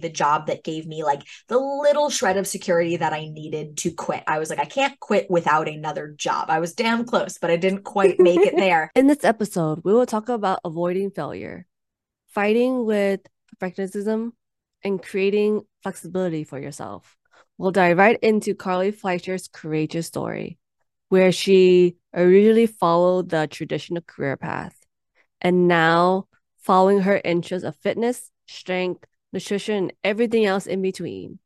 the job that gave me like the little shred of security that I needed to quit. I was like, I can't quit without another job. I was damn close, but I didn't quite make it there. In this episode, we will talk about avoiding failure, fighting with perfectionism, and creating flexibility for yourself. We'll dive right into Carly Fleischer's courageous story, where she originally followed the traditional career path and now following her interests of fitness, strength, nutrition, everything else in between.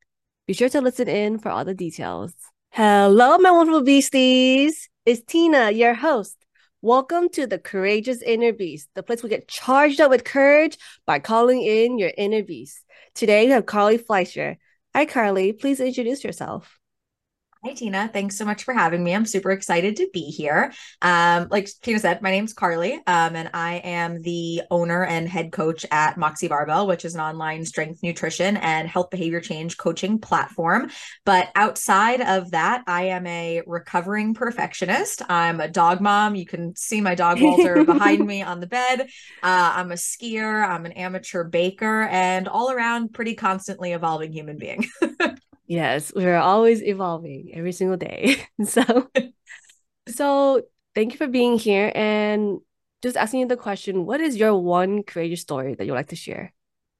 Be sure to listen in for all the details. Hello, my wonderful beasties. It's Tina, your host. Welcome to the Courageous Inner Beast, the place we get charged up with courage by calling in your inner beast. Today we have Carly Fleischer. Hi, Carly. Please introduce yourself. Hi, Tina. Thanks so much for having me. I'm super excited to be here. Um, like Tina said, my name's Carly, um, and I am the owner and head coach at Moxie Barbell, which is an online strength nutrition and health behavior change coaching platform. But outside of that, I am a recovering perfectionist. I'm a dog mom. You can see my dog Walter behind me on the bed. Uh, I'm a skier. I'm an amateur baker, and all around pretty constantly evolving human being. Yes, we're always evolving every single day. so, so thank you for being here and just asking you the question: What is your one creative story that you'd like to share?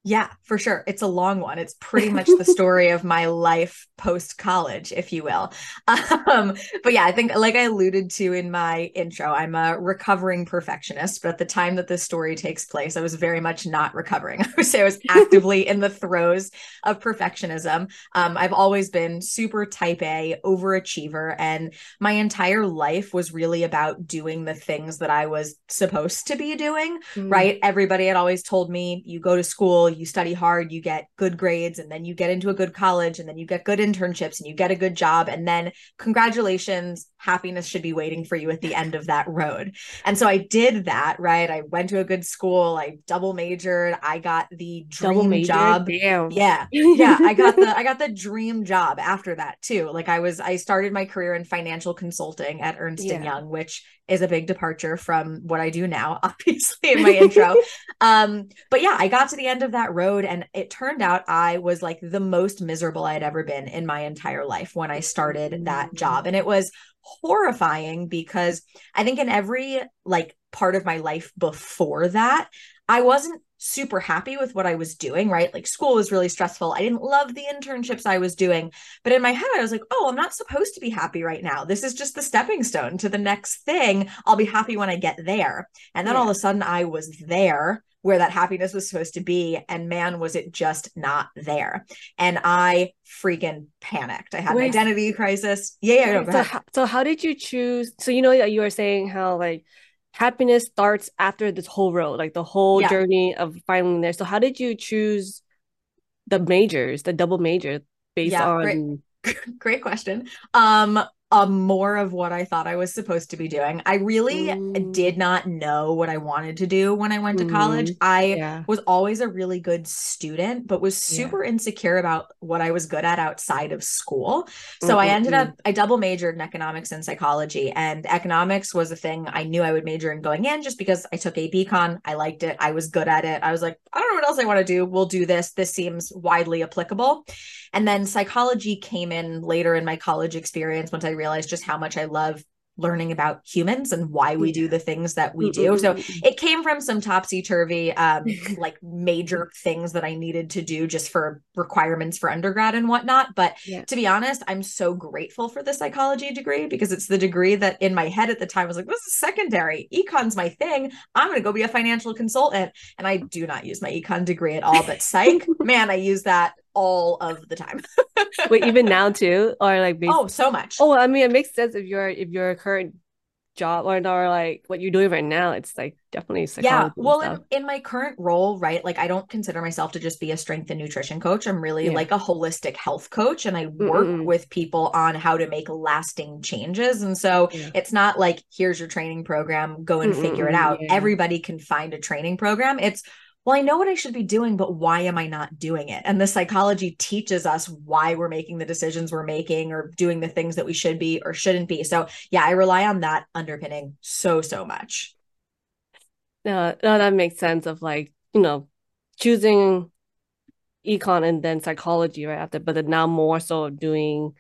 Yeah, for sure. It's a long one. It's pretty much the story of my life post college, if you will. Um, but yeah, I think, like I alluded to in my intro, I'm a recovering perfectionist. But at the time that this story takes place, I was very much not recovering. I would say I was actively in the throes of perfectionism. Um, I've always been super type A, overachiever, and my entire life was really about doing the things that I was supposed to be doing, mm. right? Everybody had always told me, you go to school, you study hard, you get good grades, and then you get into a good college, and then you get good internships, and you get a good job. And then, congratulations, happiness should be waiting for you at the end of that road. And so I did that, right? I went to a good school, I double majored, I got the dream job. Damn. Yeah. Yeah. I got the I got the dream job after that too. Like I was I started my career in financial consulting at Ernst yeah. and Young, which is a big departure from what I do now, obviously in my intro. Um, but yeah, I got to the end of that road and it turned out I was like the most miserable I had ever been in my entire life when I started that mm. job. And it was horrifying because I think in every like part of my life before that, I wasn't super happy with what I was doing, right? Like school was really stressful. I didn't love the internships I was doing. But in my head, I was like, oh, I'm not supposed to be happy right now. This is just the stepping stone to the next thing. I'll be happy when I get there. And then yeah. all of a sudden, I was there where that happiness was supposed to be. And man, was it just not there. And I freaking panicked. I had Wait, an identity crisis. Yeah. yeah no, so, how, so how did you choose? So, you know, that you were saying how like, happiness starts after this whole road, like the whole yeah. journey of finally there. So how did you choose the majors, the double major based yeah, on great, great question. Um um, more of what I thought I was supposed to be doing. I really mm. did not know what I wanted to do when I went to mm. college. I yeah. was always a really good student, but was super yeah. insecure about what I was good at outside of school. So mm-hmm. I ended up, I double majored in economics and psychology, and economics was a thing I knew I would major in going in just because I took AP Econ. I liked it. I was good at it. I was like, I don't know what else I want to do. We'll do this. This seems widely applicable. And then psychology came in later in my college experience once I realized just how much I love learning about humans and why we do the things that we do. So it came from some topsy turvy, um, like major things that I needed to do just for requirements for undergrad and whatnot. But yeah. to be honest, I'm so grateful for the psychology degree because it's the degree that in my head at the time was like, this is secondary. Econ's my thing. I'm going to go be a financial consultant. And I do not use my econ degree at all, but psych, man, I use that all of the time. Wait, even now too, or like based- oh, so much. Oh, I mean, it makes sense if you're if your current job or, or like what you're doing right now. It's like definitely yeah. Well, in, in, my current role, right, like I don't consider myself to just be a strength and nutrition coach. I'm really yeah. like a holistic health coach, and I work mm with people on how to make lasting changes. And so yeah. it's not like here's your training program, go and mm figure it out. Yeah. Everybody can find a training program. It's well, I know what I should be doing, but why am I not doing it? And the psychology teaches us why we're making the decisions we're making or doing the things that we should be or shouldn't be. So, yeah, I rely on that underpinning so, so much. No, no, that makes sense of like, you know, choosing econ and then psychology right after, but then now more so doing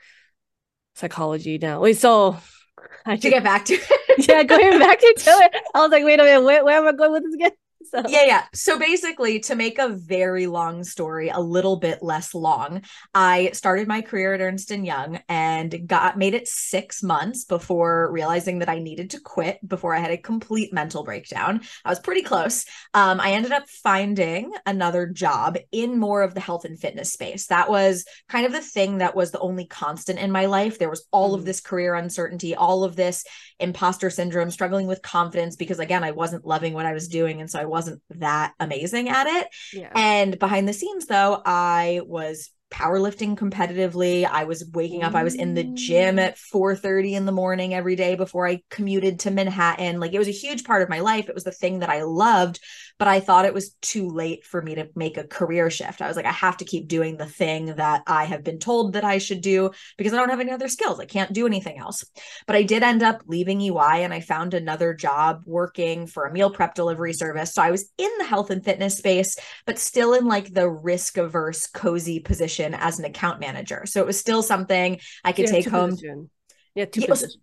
psychology now. Wait, so I to get back to it. yeah, going back to it. I was like, wait a minute, where, where am I going with this again? So. Yeah, yeah. So basically, to make a very long story a little bit less long, I started my career at Ernst and Young and got made it six months before realizing that I needed to quit. Before I had a complete mental breakdown, I was pretty close. Um, I ended up finding another job in more of the health and fitness space. That was kind of the thing that was the only constant in my life. There was all mm. of this career uncertainty, all of this imposter syndrome, struggling with confidence because again, I wasn't loving what I was doing, and so I wasn't that amazing at it. Yeah. And behind the scenes, though, I was powerlifting competitively. I was waking up, I was in the gym at 4 30 in the morning every day before I commuted to Manhattan. Like it was a huge part of my life. It was the thing that I loved, but I thought it was too late for me to make a career shift. I was like, I have to keep doing the thing that I have been told that I should do because I don't have any other skills. I can't do anything else. But I did end up leaving EY and I found another job working for a meal prep delivery service. So I was in the health and fitness space, but still in like the risk averse, cozy position as an account manager. So it was still something I could yeah, take home. Position. Yeah, two positions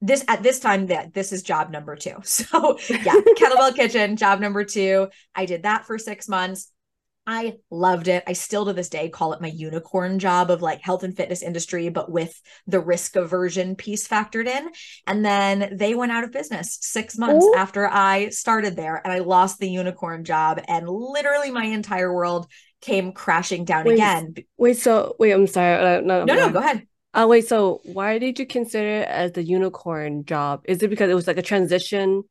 this at this time that this is job number two. So yeah, kettlebell kitchen, job number two. I did that for six months. I loved it. I still to this day call it my unicorn job of like health and fitness industry, but with the risk aversion piece factored in. And then they went out of business six months Ooh. after I started there and I lost the unicorn job. And literally my entire world came crashing down wait, again. Wait, so wait, I'm sorry. Uh, no, no, no, go ahead. Uh, wait, so why did you consider it as the unicorn job? Is it because it was like a transition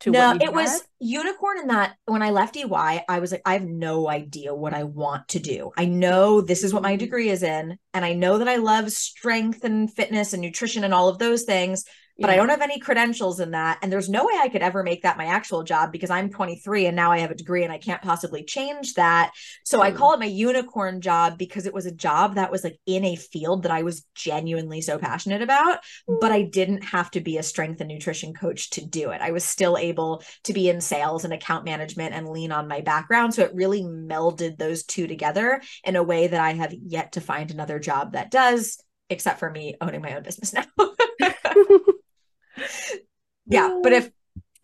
to no, it had? was unicorn in that when I left EY, I was like, I have no idea what I want to do. I know this is what my mm-hmm. degree is in, and I know that I love strength and fitness and nutrition and all of those things but yeah. I don't have any credentials in that. And there's no way I could ever make that my actual job because I'm 23 and now I have a degree and I can't possibly change that. So mm. I call it my unicorn job because it was a job that was like in a field that I was genuinely so passionate about, mm. but I didn't have to be a strength and nutrition coach to do it. I was still able to be in sales and account management and lean on my background. So it really melded those two together in a way that I have yet to find another job that does, except for me owning my own business now. yeah, but if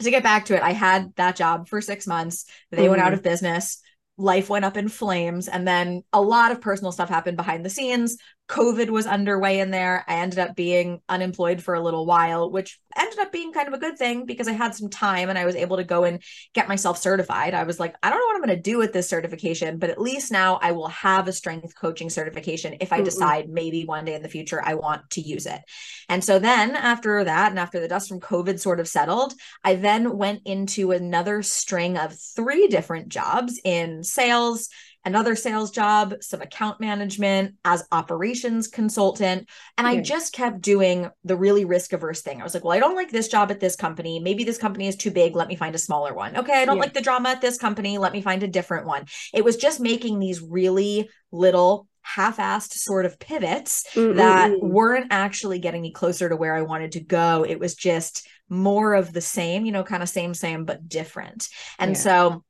to get back to it, I had that job for six months. They mm. went out mm-hmm. of business. Life went up in flames. And then a lot of personal stuff happened behind the scenes. COVID was underway in there. I ended up being unemployed for a little while, which ended up being kind of a good thing because I had some time and I was able to go and get myself certified. I was like, I don't know what I'm going to do with this certification, but at least now I will have a strength coaching certification if I mm decide maybe one day in the future I want to use it. And so then after that, and after the dust from COVID sort of settled, I then went into another string of three different jobs in sales another sales job, some account management as operations consultant. And I just kept doing the really risk averse thing. I was like, well, I don't like this job at this company. Maybe this company is too big. Let me find a smaller one. Okay. I don't yeah. like the drama at this company. Let me find a different one. It was just making these really little half-assed sort of pivots Mm-mm-mm. that weren't actually getting me closer to where I wanted to go. It was just more of the same, you know, kind of same, same, but different. And yeah. so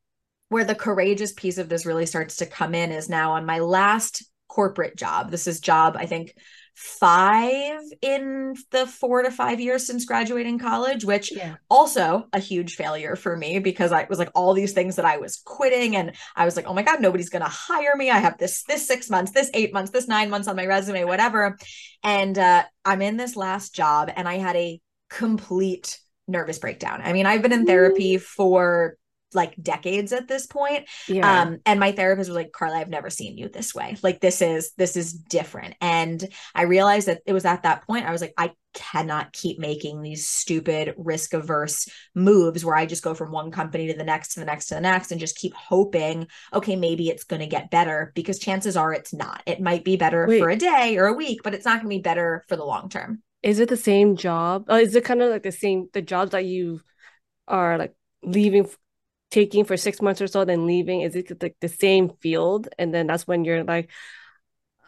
where the courageous piece of this really starts to come in is now on my last corporate job. This is job, I think, five in the four to five years since graduating college, which yeah. also a huge failure for me because I was like all these things that I was quitting and I was like, oh my God, nobody's gonna hire me. I have this this six months, this eight months, this nine months on my resume, whatever. And uh, I'm in this last job and I had a complete nervous breakdown. I mean, I've been in therapy for like decades at this point. Yeah. Um, and my therapist was like, Carly, I've never seen you this way. Like this is this is different. And I realized that it was at that point I was like, I cannot keep making these stupid risk averse moves where I just go from one company to the next to the next to the next and just keep hoping, okay, maybe it's going to get better because chances are it's not. It might be better Wait. for a day or a week, but it's not going to be better for the long term. Is it the same job? Uh, is it kind of like the same the jobs that you are like leaving taking for six months or so, then leaving? Is it like the same field? And then that's when you're like,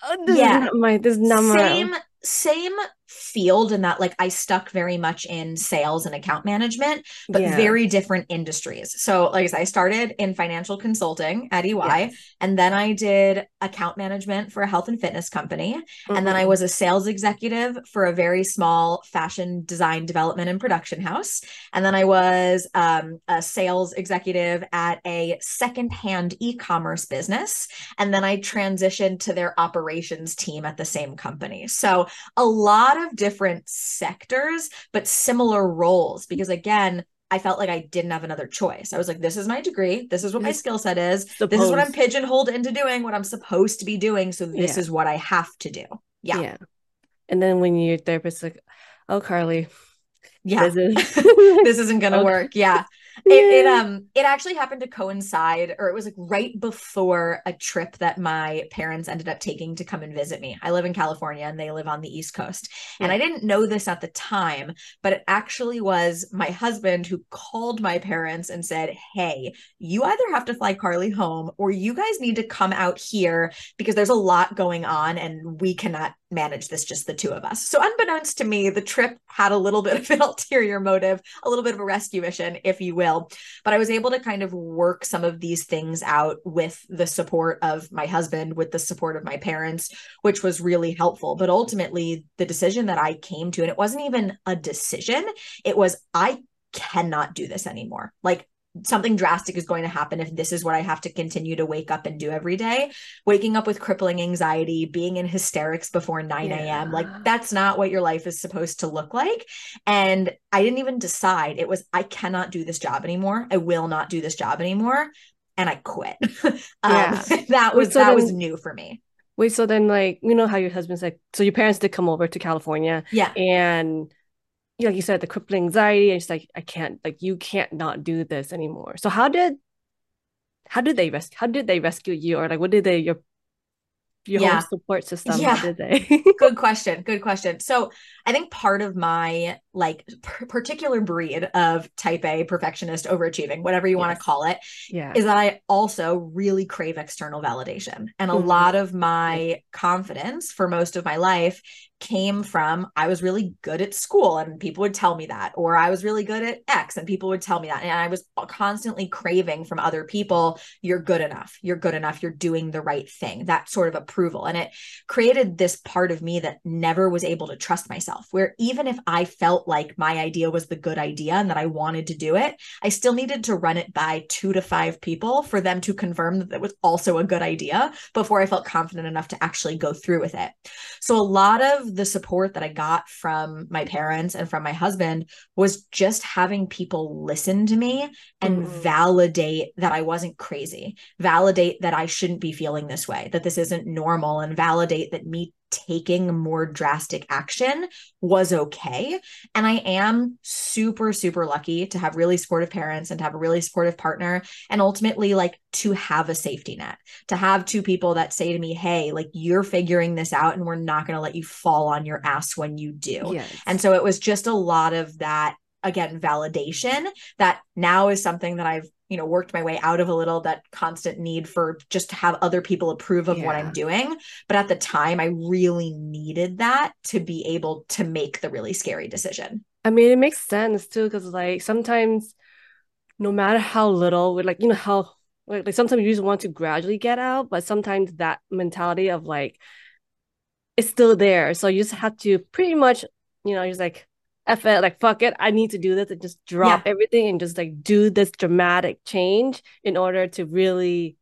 oh, this yeah. is not my this is not same, my same field and that like I stuck very much in sales and account management, but Yeah. very different industries. So like I said, I started in financial consulting at EY, Yes. and then I did account management for a health and fitness company. And then I Mhm. was a sales executive for a very small fashion design development and production house. And then I was um, a sales executive at a secondhand e-commerce business. And then I transitioned to their operations team at the same company. So a lot of different sectors, but similar roles. Because again, I felt like I didn't have another choice. I was like, this is my degree. This is what my skill set is. This is what I'm pigeonholed into doing, what I'm supposed to be doing. So this Yeah. is what I have to do. Yeah. Yeah. And then when your therapist like, oh Carly, Yeah. this is this isn't gonna Okay. work. Yeah. It, it um it actually happened to coincide or it was like right before a trip that my parents ended up taking to come and visit me. I live in California and they live on the East Coast. And I didn't know this at the time, but it actually was my husband who called my parents and said, "Hey, you either have to fly Carly home or you guys need to come out here because there's a lot going on and we cannot manage this just the two of us." So unbeknownst to me, the trip had a little bit of an ulterior motive, a little bit of a rescue mission, if you will. But I was able to kind of work some of these things out with the support of my husband, with the support of my parents, which was really helpful. But ultimately, the decision that I came to, and it wasn't even a decision, it was I cannot do this anymore. Like something drastic is going to happen if this is what I have to continue to wake up and do every day. Waking up with crippling anxiety, being in hysterics before 9 a.m. Yeah. Like that's not what your life is supposed to look like. And I didn't even decide. It was, I cannot do this job anymore. I will not do this job anymore. And I quit. um, Yeah. that was so that was new for me. Wait, so then like you know how your husband's like so your parents did come over to California Yeah. and like you said the crippling anxiety and it's like I can't like you can't not do this anymore. So how did how did they rescue how did they rescue you or like what did they your your Yeah. whole support system Yeah. how did they? good question good question so i think part of my like p- particular breed of type a perfectionist overachieving whatever you want to call it Yeah. is that i also really crave external validation. And a Mhm. lot of my confidence for most of my life came from i was really good at school and people would tell me that or i was really good at x and people would tell me that and i was constantly craving from other people you're good enough. You're good enough. You're doing the right thing. That sort of approval. And it created this part of me that never was able to trust myself where even if i felt like my idea was the good idea and that i wanted to do it i still needed to run it by two to five people for them to confirm that it was also a good idea before i felt confident enough to actually go through with it so a lot of the support that i got from my parents and from my husband was just having people listen to me and Mhm. validate that I wasn't crazy, validate that I shouldn't be feeling this way, that this isn't normal, and validate that me taking more drastic action was okay. And I am super, super lucky to have really supportive parents and to have a really supportive partner, and ultimately, like to have a safety net, to have two people that say to me, Hey, like you're figuring this out, and we're not going to let you fall on your ass when you do. Yes. And so it was just a lot of that, again, validation that now is something that I've, you know, worked my way out of a little, that constant need for just to have other people approve of what I'm doing. But at the time, I really needed that to be able to make the really scary decision. I mean, it makes sense too, because like sometimes, no matter how little, with like you know how like, like sometimes you just want to gradually get out, but sometimes that mentality of like it's still there, so you just have to pretty much, you know, just like F it, like fuck it, I need to do this and just drop everything and just like do this dramatic change in order to really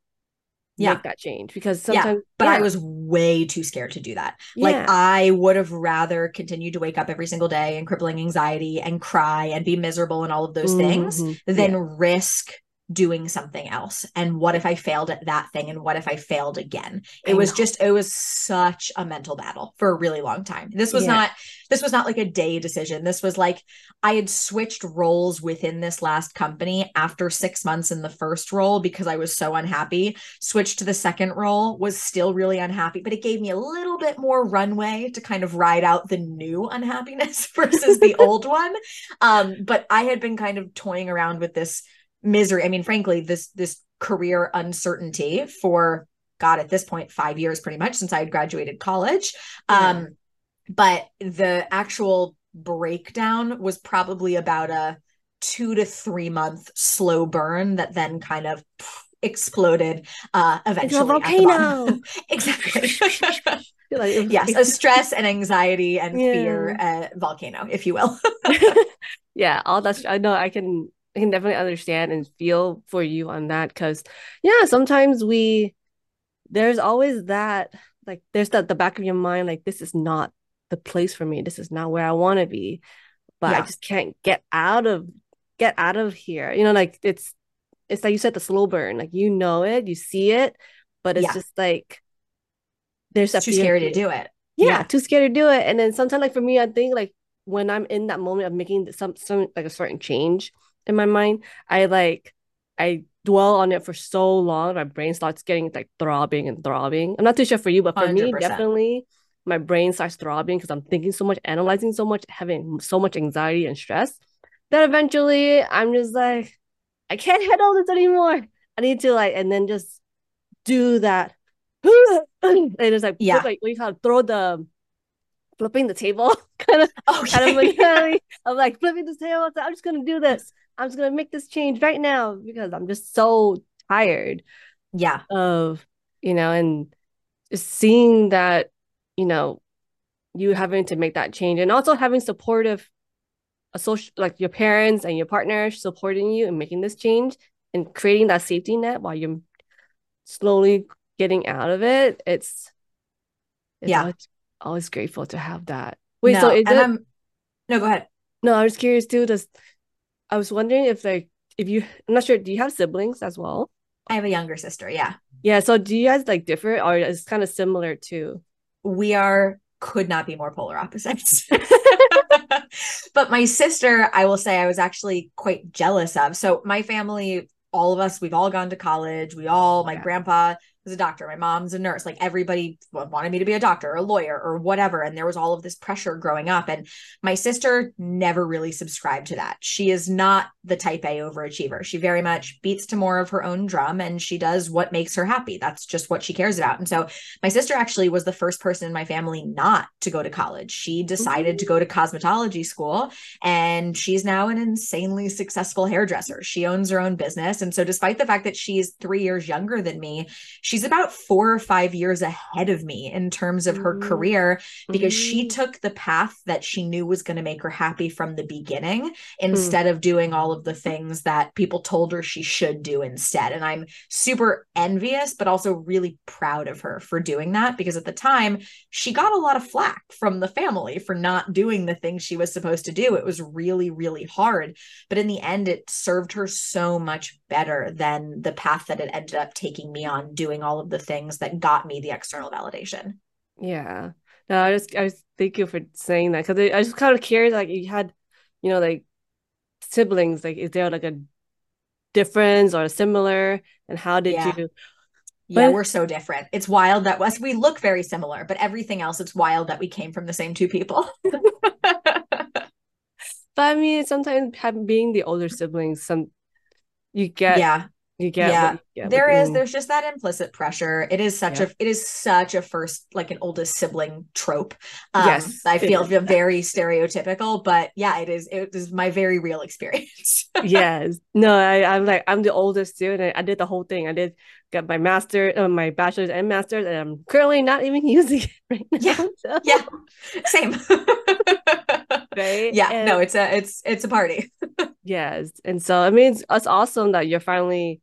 Yeah. make that change. Because sometimes, But I was way too scared to do that. Like I would have rather continued to wake up every single day and crippling anxiety and cry and be miserable and all of those things Mhm. than Yeah. risk doing something else. And what if I failed at that thing? And what if I failed again? It I was know. just, it was such a mental battle for a really long time. This was Yeah. not, this was not like a day decision. This was like I had switched roles within this last company after six months in the first role because I was so unhappy. Switched to the second role, was still really unhappy, but it gave me a little bit more runway to kind of ride out the new unhappiness versus the old one. Um, but I had been kind of toying around with this misery. I mean, frankly, this this career uncertainty for God at this point, five years pretty much since I had graduated college. Yeah. Um, but the actual breakdown was probably about a two to three month slow burn that then kind of exploded uh eventually Into a volcano. exactly Like, yes a stress and anxiety and Yeah. fear uh, volcano if you will yeah, all that's I know I can I can definitely understand and feel for you on that because yeah, sometimes we there's always that like there's that the back of your mind like this is not the place for me. This is not where I want to be. But I just can't get out of get out of here. You know, like it's it's like you said the slow burn. Like you know it, you see it, but it's Yeah. just like there's a too scary to do it yeah, Yeah. too scared to do it. And then sometimes, like for me, I think like when I'm in that moment of making some some like a certain change in my mind, I like I dwell on it for so long, my brain starts getting like throbbing and throbbing. I'm not too sure for you, but for me, 100%. definitely my brain starts throbbing because I'm thinking so much, analyzing so much, having so much anxiety and stress that eventually I'm just like, I can't handle this anymore. I need to like, and then just do that. and it's like, Yeah. like what you call it, throw the flipping the table kind of oh kind of mentality of like flipping the table. So I'm just gonna do this. I'm just gonna make this change right now because I'm just so tired yeah. of you know and seeing that you know you having to make that change and also having supportive a social like your parents and your partner supporting you and making this change and creating that safety net while you're slowly getting out of it it's, it's Yeah. always, always grateful to have that. Wait no, so it I'm no go ahead. No i was curious too does i was wondering if like if you i'm not sure do you have siblings as well I have a younger sister yeah yeah so do you guys like differ or is kind of similar too we are could not be more polar opposites. but my sister, I will say, I was actually quite jealous of. So my family, all of us, we've all gone to college. We all, my Yeah. grandpa was a doctor, my mom's a nurse. Like everybody wanted me to be a doctor or a lawyer or whatever. And there was all of this pressure growing up. And my sister never really subscribed to that. She is not the type A overachiever. She very much beats to more of her own drum and she does what makes her happy. That's just what she cares about. And so my sister actually was the first person in my family not to go to college. She decided to go to cosmetology school and she's now an insanely successful hairdresser. She owns her own business. And so, despite the fact that she's three years younger than me, she's about four or five years ahead of me in terms of her Mhm. career because she Mm. took the path that she knew was going to make her happy from the beginning instead of doing all of the things that people told her she should do instead. And I'm super envious, but also really proud of her for doing that because at the time she got a lot of flack from the family for not doing the things she was supposed to do. It was really, really hard. But in the end, it served her so much better than the path that it ended up taking me on, doing all of the things that got me the external validation. Yeah. No, I just I just thank you for saying that because I, I just kind of curious like you had, you know, like siblings, like is there like a difference or similar and how did Yeah. you Yeah, we're so different. It's wild that us we look very similar, but everything else, it's wild that we came from the same two people. but I mean sometimes having being the older siblings, some you get yeah. You get Yeah. you get there is mm, there's just that implicit pressure it is such Yeah. a it is such a first like an oldest sibling trope um Yes, i feel very stereotypical but yeah it is it is my very real experience yes. No, I, I'm like I'm the oldest too, and I, did the whole thing. I did get my master, uh, my bachelor's and master's, and I'm currently not even using it right now. Yeah. so- yeah same right. yeah And- no it's a it's it's a party Yes. And so I mean it's, it's awesome that you're finally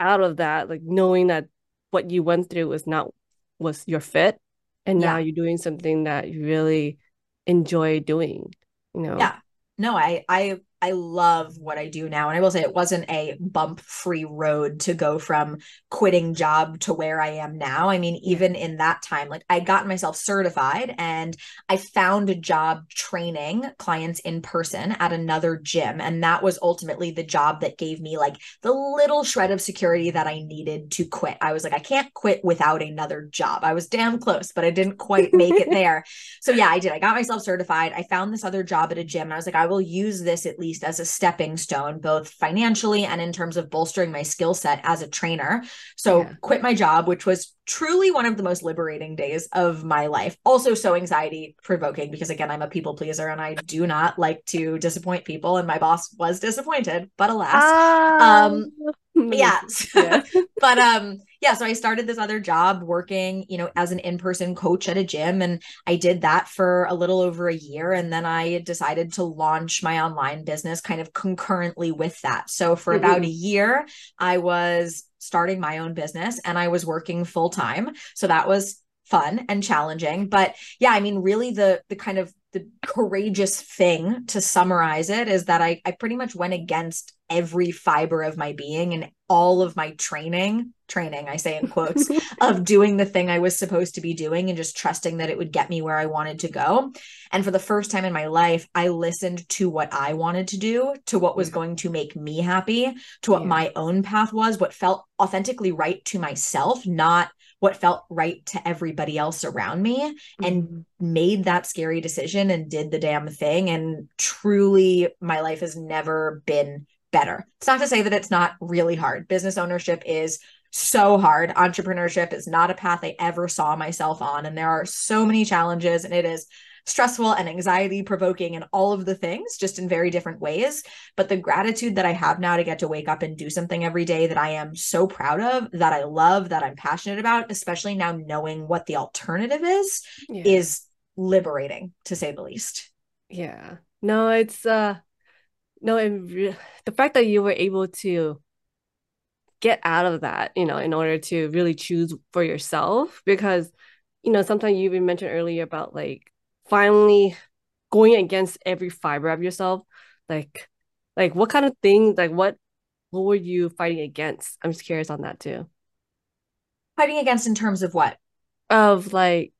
out of that, like knowing that what you went through was not was your fit. And now Yeah. you're doing something that you really enjoy doing, you know. yeah no i i i love what i do now and i will say it wasn't a bump free road to go from quitting job to where i am now. I mean even in that time like i got myself certified and i found a job training clients in person at another gym and that was ultimately the job that gave me like the little shred of security that i needed to quit. I was like i can't quit without another job. I was damn close but i didn't quite make it there. So yeah, I did. I got myself certified. I found this other job at a gym and I was like, I will use this at least least as a stepping stone, both financially and in terms of bolstering my skill set as a trainer. So, yeah. quit my job, which was truly one of the most liberating days of my life. Also, so anxiety provoking because, again, I'm a people pleaser and I do not like to disappoint people. And my boss was disappointed, but alas. Ah. Um, yeah. yeah. but um yeah, so I started this other job working, you know, as an in-person coach at a gym and I did that for a little over a year and then I decided to launch my online business kind of concurrently with that. So for mm-hmm. about a year, I was starting my own business and I was working full time. So that was fun and challenging, but yeah, I mean really the the kind of the courageous thing to summarize it is that I, I pretty much went against every fiber of my being and all of my training training i say in quotes of doing the thing i was supposed to be doing and just trusting that it would get me where i wanted to go and for the first time in my life i listened to what i wanted to do to what was going to make me happy to what yeah. my own path was what felt authentically right to myself not what felt right to everybody else around me mm-hmm. and made that scary decision and did the damn thing. And truly, my life has never been better. It's not to say that it's not really hard. Business ownership is so hard. Entrepreneurship is not a path I ever saw myself on. And there are so many challenges, and it is stressful and anxiety provoking and all of the things just in very different ways but the gratitude that i have now to get to wake up and do something every day that i am so proud of that i love that i'm passionate about especially now knowing what the alternative is yeah. is liberating to say the least yeah no it's uh no and re- the fact that you were able to get out of that you know in order to really choose for yourself because you know sometimes you even mentioned earlier about like finally going against every fiber of yourself. Like like what kind of things like what what were you fighting against? I'm just curious on that too. Fighting against in terms of what? Of like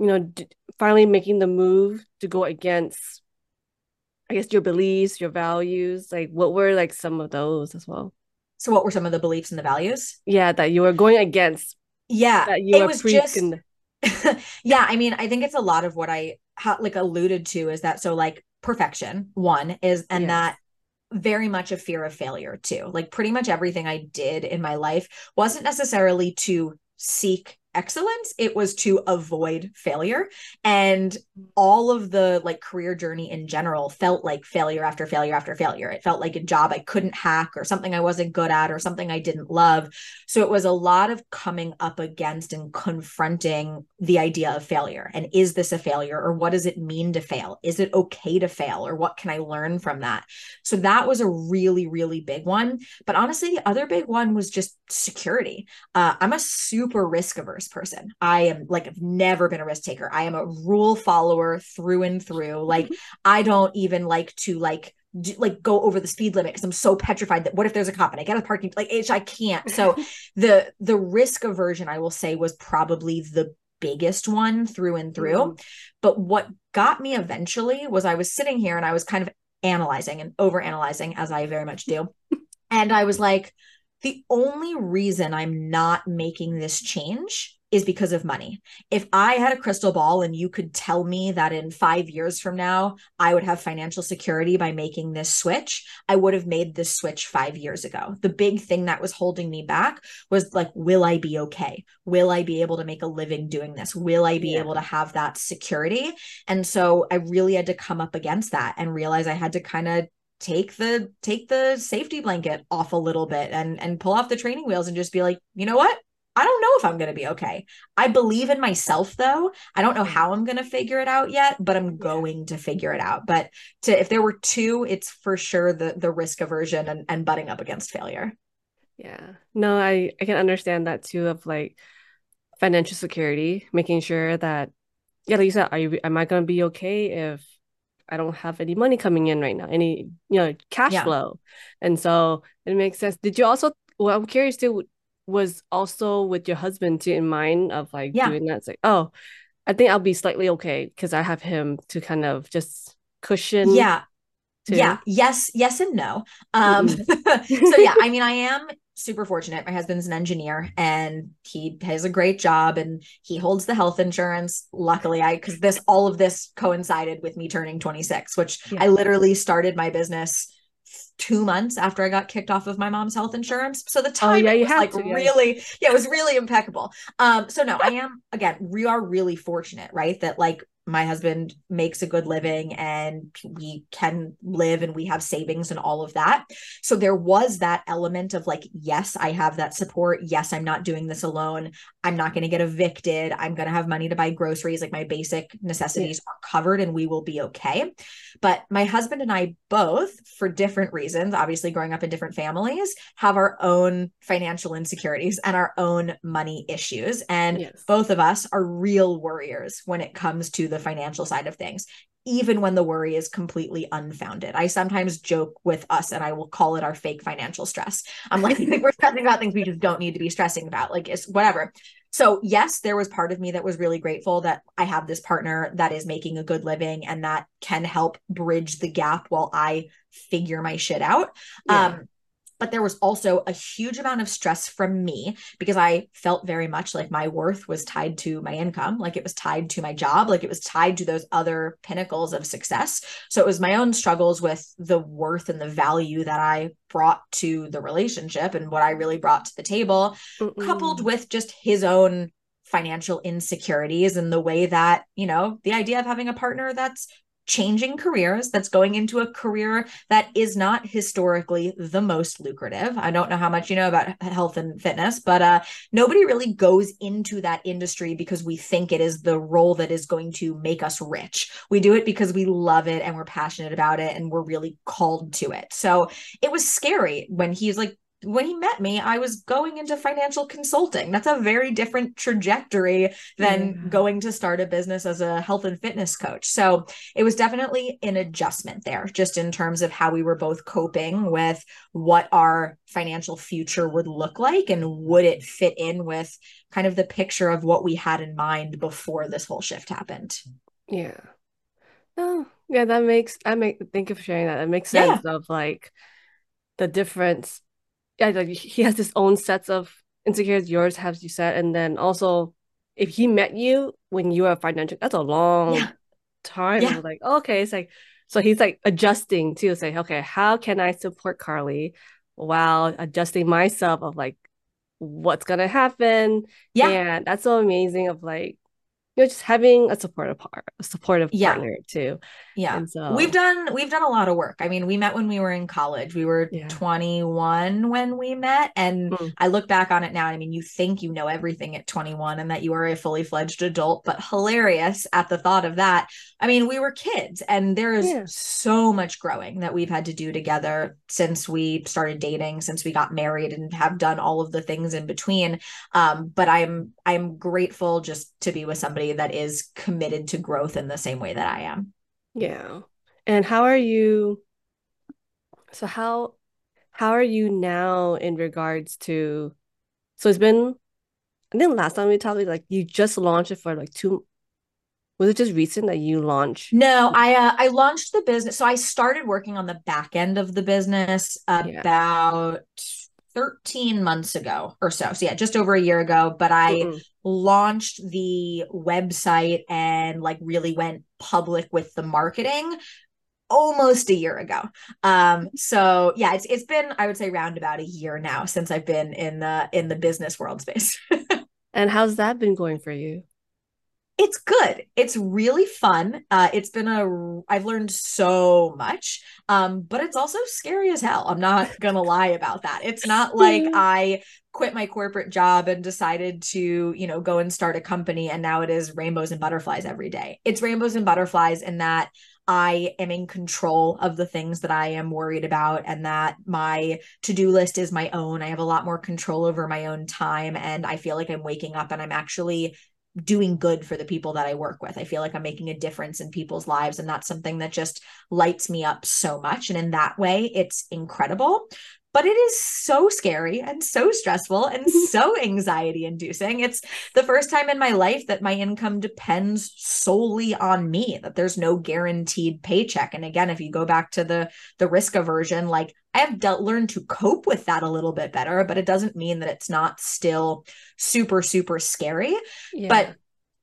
you know d- finally making the move to go against i guess your beliefs your values like what were like some of those as well so what were some of the beliefs and the values yeah that you were going against yeah that you it was just yeah, I mean, I think it's a lot of what I ha- like alluded to is that so like perfection one is and yes. that very much a fear of failure too. Like pretty much everything I did in my life wasn't necessarily to seek excellence it was to avoid failure. And all of the like career journey in general felt like failure after failure after failure. It felt like a job i couldn't hack or something i wasn't good at or something i didn't love. So it was a lot of coming up against and confronting the idea of failure and is this a failure or what does it mean to fail? Is it okay to fail or what can i learn from that? So that was a really really big one. But honestly the other big one was just security. Uh, i'm a super risk averse person. I am like, I've never been a risk taker. I am a rule follower through and through. Like, mm-hmm. I don't even like to like, do, like go over the speed limit because I'm so petrified that what if there's a cop and I get a parking like I can't. So the the risk aversion I will say was probably the biggest one through and through. Mm. But what got me eventually was I was sitting here and I was kind of analyzing and over analyzing as I very much do. and I was like, the only reason I'm not making this change is because of money. If I had a crystal ball and you could tell me that in five years from now, I would have financial security by making this switch, I would have made this switch five years ago. The big thing that was holding me back was like, will I be okay? Will I be able to make a living doing this? Will I be yeah. able to have that security? And so I really had to come up against that and realize I had to kind of take the take the safety blanket off a little bit and and pull off the training wheels and just be like you know what I don't know if I'm going to be okay. I believe in myself though. I don't know mm-hmm. how I'm going to figure it out yet, but I'm going to figure it out. But to if there were two, it's for sure the the risk aversion and, and butting up against failure. Yeah. No, I I can understand that too of like financial security, making sure that yeah, like you said, are you am I going to be okay if I don't have any money coming in right now, any you know cash yeah. flow, and so it makes sense. Did you also? Well, I'm curious too was also with your husband too in mind of like yeah. doing that. It's like, oh, I think I'll be slightly okay because I have him to kind of just cushion. Yeah. Too. Yeah. Yes. Yes and no. Um. Mm-hmm. so yeah, I mean, I am super fortunate. My husband's an engineer and he has a great job and he holds the health insurance. Luckily, I because this all of this coincided with me turning 26, which yeah. I literally started my business two months after I got kicked off of my mom's health insurance. So the time oh, yeah, was like to, yeah. really, yeah, it was really impeccable. Um, so no, I am again, we are really fortunate, right? That like my husband makes a good living and we can live and we have savings and all of that. So there was that element of like, yes, I have that support. Yes, I'm not doing this alone. I'm not going to get evicted. I'm going to have money to buy groceries. Like my basic necessities yeah. are covered and we will be okay. But my husband and I both, for different reasons, obviously growing up in different families, have our own financial insecurities and our own money issues. And yes. both of us are real worriers when it comes to the the financial side of things even when the worry is completely unfounded. I sometimes joke with us and I will call it our fake financial stress. I'm like, we're stressing about things we just don't need to be stressing about. Like it's whatever. So, yes, there was part of me that was really grateful that I have this partner that is making a good living and that can help bridge the gap while I figure my shit out. Yeah. Um, but there was also a huge amount of stress from me because I felt very much like my worth was tied to my income, like it was tied to my job, like it was tied to those other pinnacles of success. So it was my own struggles with the worth and the value that I brought to the relationship and what I really brought to the table, Mm-mm. coupled with just his own financial insecurities and the way that, you know, the idea of having a partner that's changing careers that's going into a career that is not historically the most lucrative. I don't know how much you know about health and fitness but uh, nobody really goes into that industry because we think it is the role that is going to make us rich. We do it because we love it and we're passionate about it and we're really called to it. So it was scary when he's like when he met me, I was going into financial consulting. That's a very different trajectory than going to start a business as a health and fitness coach. So it was definitely an adjustment there, just in terms of how we were both coping with what our financial future would look like and would it fit in with kind of the picture of what we had in mind before this whole shift happened. Yeah. Oh, yeah, that makes I make thank you for sharing that. It makes sense yeah. of like the difference yeah, like he has his own sets of insecurities. Yours has you said, and then also if he met you when you were financial, that's a long yeah. time. Yeah. Like oh, okay, it's like so he's like adjusting to say, okay, how can I support Carly while adjusting myself of like what's gonna happen? Yeah, and that's so amazing. Of like you know, just having a supportive part, a supportive yeah. partner too. Yeah. And so we've done we've done a lot of work. I mean, we met when we were in college. We were yeah. 21 when we met. And mm. I look back on it now. I mean, you think you know everything at 21 and that you are a fully fledged adult, but hilarious at the thought of that. I mean, we were kids and there is yeah. so much growing that we've had to do together since we started dating, since we got married and have done all of the things in between. Um, but I'm I'm grateful just to be with somebody that is committed to growth in the same way that I am. Yeah. And how are you so how how are you now in regards to so it's been I think last time we talked like you just launched it for like two was it just recent that you launched no i uh, i launched the business so i started working on the back end of the business about yeah. 13 months ago or so. So yeah, just over a year ago, but I mm-hmm. launched the website and like really went public with the marketing almost a year ago. Um so yeah, it's it's been I would say round about a year now since I've been in the in the business world space. and how's that been going for you? It's good. It's really fun. Uh, it's been a i've learned so much um, but it's also scary as hell. I'm not gonna lie about that. It's not like i quit my corporate job and decided to you know go and start a company and now it is rainbows and butterflies every day. It's rainbows and butterflies in that I am in control of the things that I am worried about and that my to-do list is my own. I have a lot more control over my own time and I feel like I'm waking up and I'm actually doing good for the people that I work with. I feel like I'm making a difference in people's lives. And that's something that just lights me up so much. And in that way, it's incredible. But it is so scary and so stressful and so anxiety inducing. It's the first time in my life that my income depends solely on me, that there's no guaranteed paycheck. And again, if you go back to the the risk aversion, like I have dealt learned to cope with that a little bit better, but it doesn't mean that it's not still super super scary. Yeah. But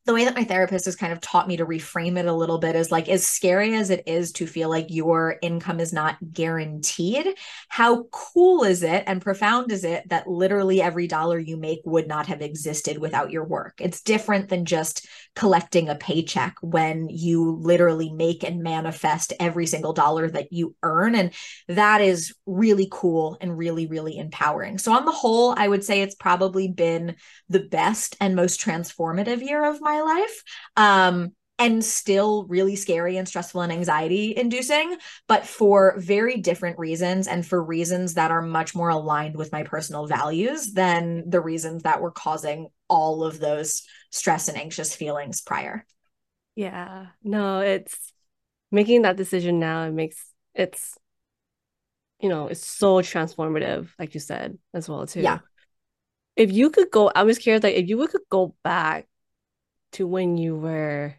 the way that my therapist has kind of taught me to reframe it a little bit is like as scary as it is to feel like your income is not guaranteed how cool is it and profound is it that literally every dollar you make would not have existed without your work? It's different than just collecting a paycheck when you literally make and manifest every single dollar that you earn and that is really cool and really really empowering so on the whole i would say it's probably been the best and most transformative year of my life. Um, and still really scary and stressful and anxiety inducing, but for very different reasons and for reasons that are much more aligned with my personal values than the reasons that were causing all of those stress and anxious feelings prior. Yeah, no, it's making that decision now. It makes it's, you know, it's so transformative, like you said as well too. Yeah. If you could go, I was curious, like if you could go back to when you were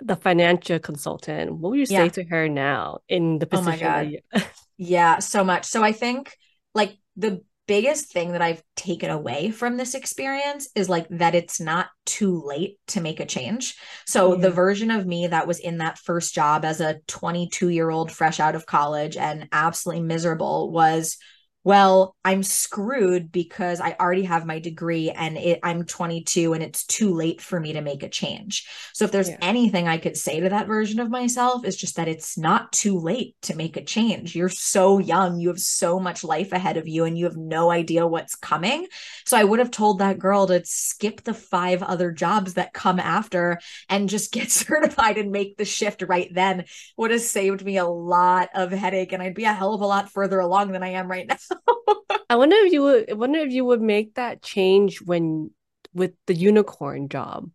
the financial consultant, what would you say yeah. to her now in the oh position? Oh God. You- yeah, so much. So I think like the biggest thing that I've taken away from this experience is like that it's not too late to make a change. So yeah. the version of me that was in that first job as a 22 year old fresh out of college and absolutely miserable was well, I'm screwed because I already have my degree and it, I'm 22 and it's too late for me to make a change. So if there's yeah. anything I could say to that version of myself is just that it's not too late to make a change. You're so young, you have so much life ahead of you and you have no idea what's coming. So I would have told that girl to skip the five other jobs that come after and just get certified and make the shift right then. Would have saved me a lot of headache and I'd be a hell of a lot further along than I am right now. I wonder if you would I wonder if you would make that change when with the unicorn job.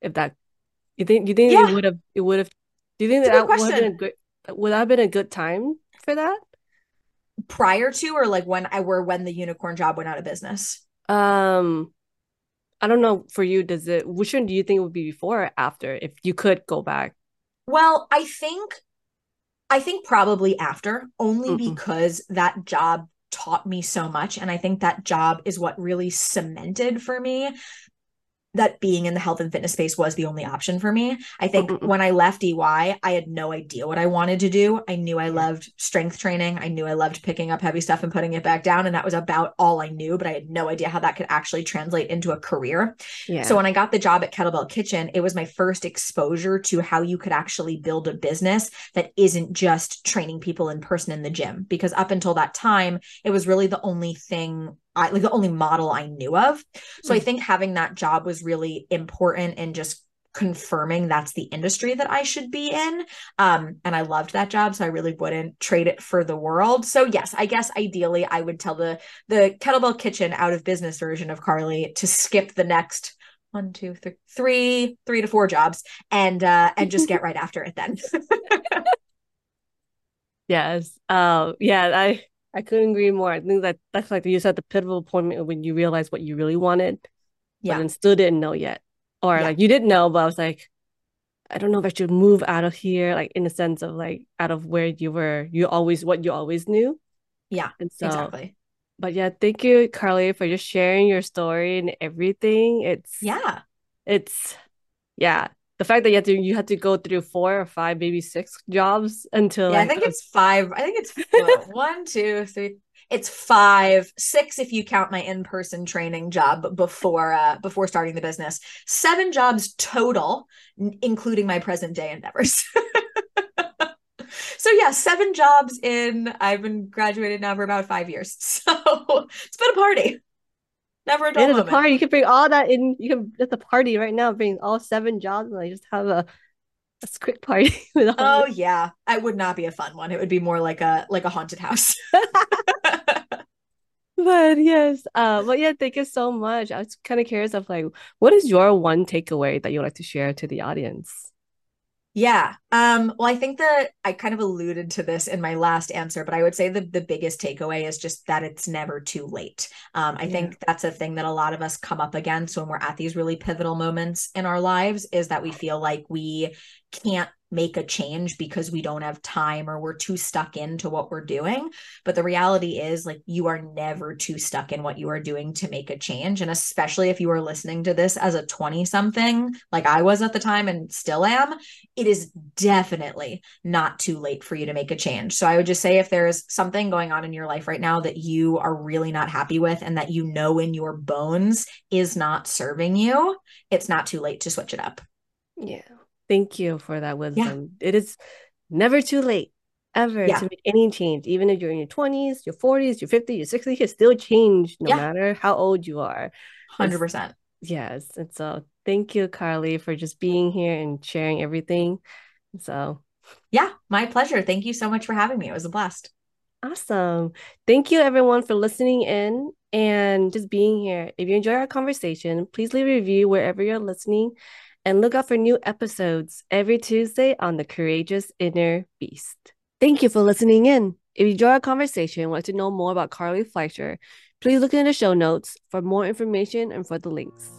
If that you think you think yeah. it would have it would have do you think That's that would have been a good would that have been a good time for that? Prior to or like when I were when the unicorn job went out of business? Um I don't know for you, does it which one do you think would be before or after if you could go back? Well, I think I think probably after, only mm because that job taught me so much. And I think that job is what really cemented for me that being in the health and fitness space was the only option for me. I think mm-hmm. when I left EY, I had no idea what I wanted to do. I knew I loved strength training. I knew I loved picking up heavy stuff and putting it back down. And that was about all I knew, but I had no idea how that could actually translate into a career. Yeah. So when I got the job at Kettlebell Kitchen, it was my first exposure to how you could actually build a business that isn't just training people in person in the gym. Because up until that time, it was really the only thing I like the only model I knew of. So I think having that job was really important and just confirming that's the industry that I should be in. Um, and I loved that job, so I really wouldn't trade it for the world. So yes, I guess ideally I would tell the the kettlebell kitchen out of business version of Carly to skip the next one, two, three, three, three to four jobs and uh and just get right after it then. yes. Uh yeah, I I couldn't agree more. I think that that's like you said the pivotal point when you realized what you really wanted, yeah, and still didn't know yet, or yeah. like you didn't know, but I was like, I don't know if I should move out of here, like in the sense of like out of where you were, you always what you always knew. Yeah, and so, exactly. But yeah, thank you, Carly, for just sharing your story and everything. It's yeah, it's yeah, the fact that you had to you had to go through four or five, maybe six jobs until yeah, like, I think it's five. I think it's one, two, three. It's five, six if you count my in-person training job before uh before starting the business. Seven jobs total, including my present day endeavors. so yeah, seven jobs in. I've been graduated now for about five years, so it's been a party. Never a dull moment. a party. You can bring all that in. You can at the party right now. Bring all seven jobs and like just have a a quick party with all Oh yeah, it would not be a fun one. It would be more like a like a haunted house. but yes, uh, but yeah, thank you so much. I was kind of curious of like, what is your one takeaway that you would like to share to the audience? Yeah. Um, well, I think that I kind of alluded to this in my last answer, but I would say the the biggest takeaway is just that it's never too late. Um, I yeah. think that's a thing that a lot of us come up against when we're at these really pivotal moments in our lives is that we feel like we can't make a change because we don't have time or we're too stuck into what we're doing. But the reality is, like, you are never too stuck in what you are doing to make a change. And especially if you are listening to this as a 20 something, like I was at the time and still am, it is definitely not too late for you to make a change. So I would just say if there's something going on in your life right now that you are really not happy with and that you know in your bones is not serving you, it's not too late to switch it up. Yeah. Thank you for that wisdom. Yeah. It is never too late ever yeah. to make any change. Even if you're in your 20s, your 40s, your 50s, your 60s, you can still change no yeah. matter how old you are. 100%. It's, yes. And so thank you, Carly, for just being here and sharing everything. So, yeah, my pleasure. Thank you so much for having me. It was a blast. Awesome. Thank you, everyone, for listening in and just being here. If you enjoy our conversation, please leave a review wherever you're listening and look out for new episodes every Tuesday on the Courageous Inner Beast. Thank you for listening in. If you enjoy our conversation and want to know more about Carly Fleischer, please look in the show notes for more information and for the links.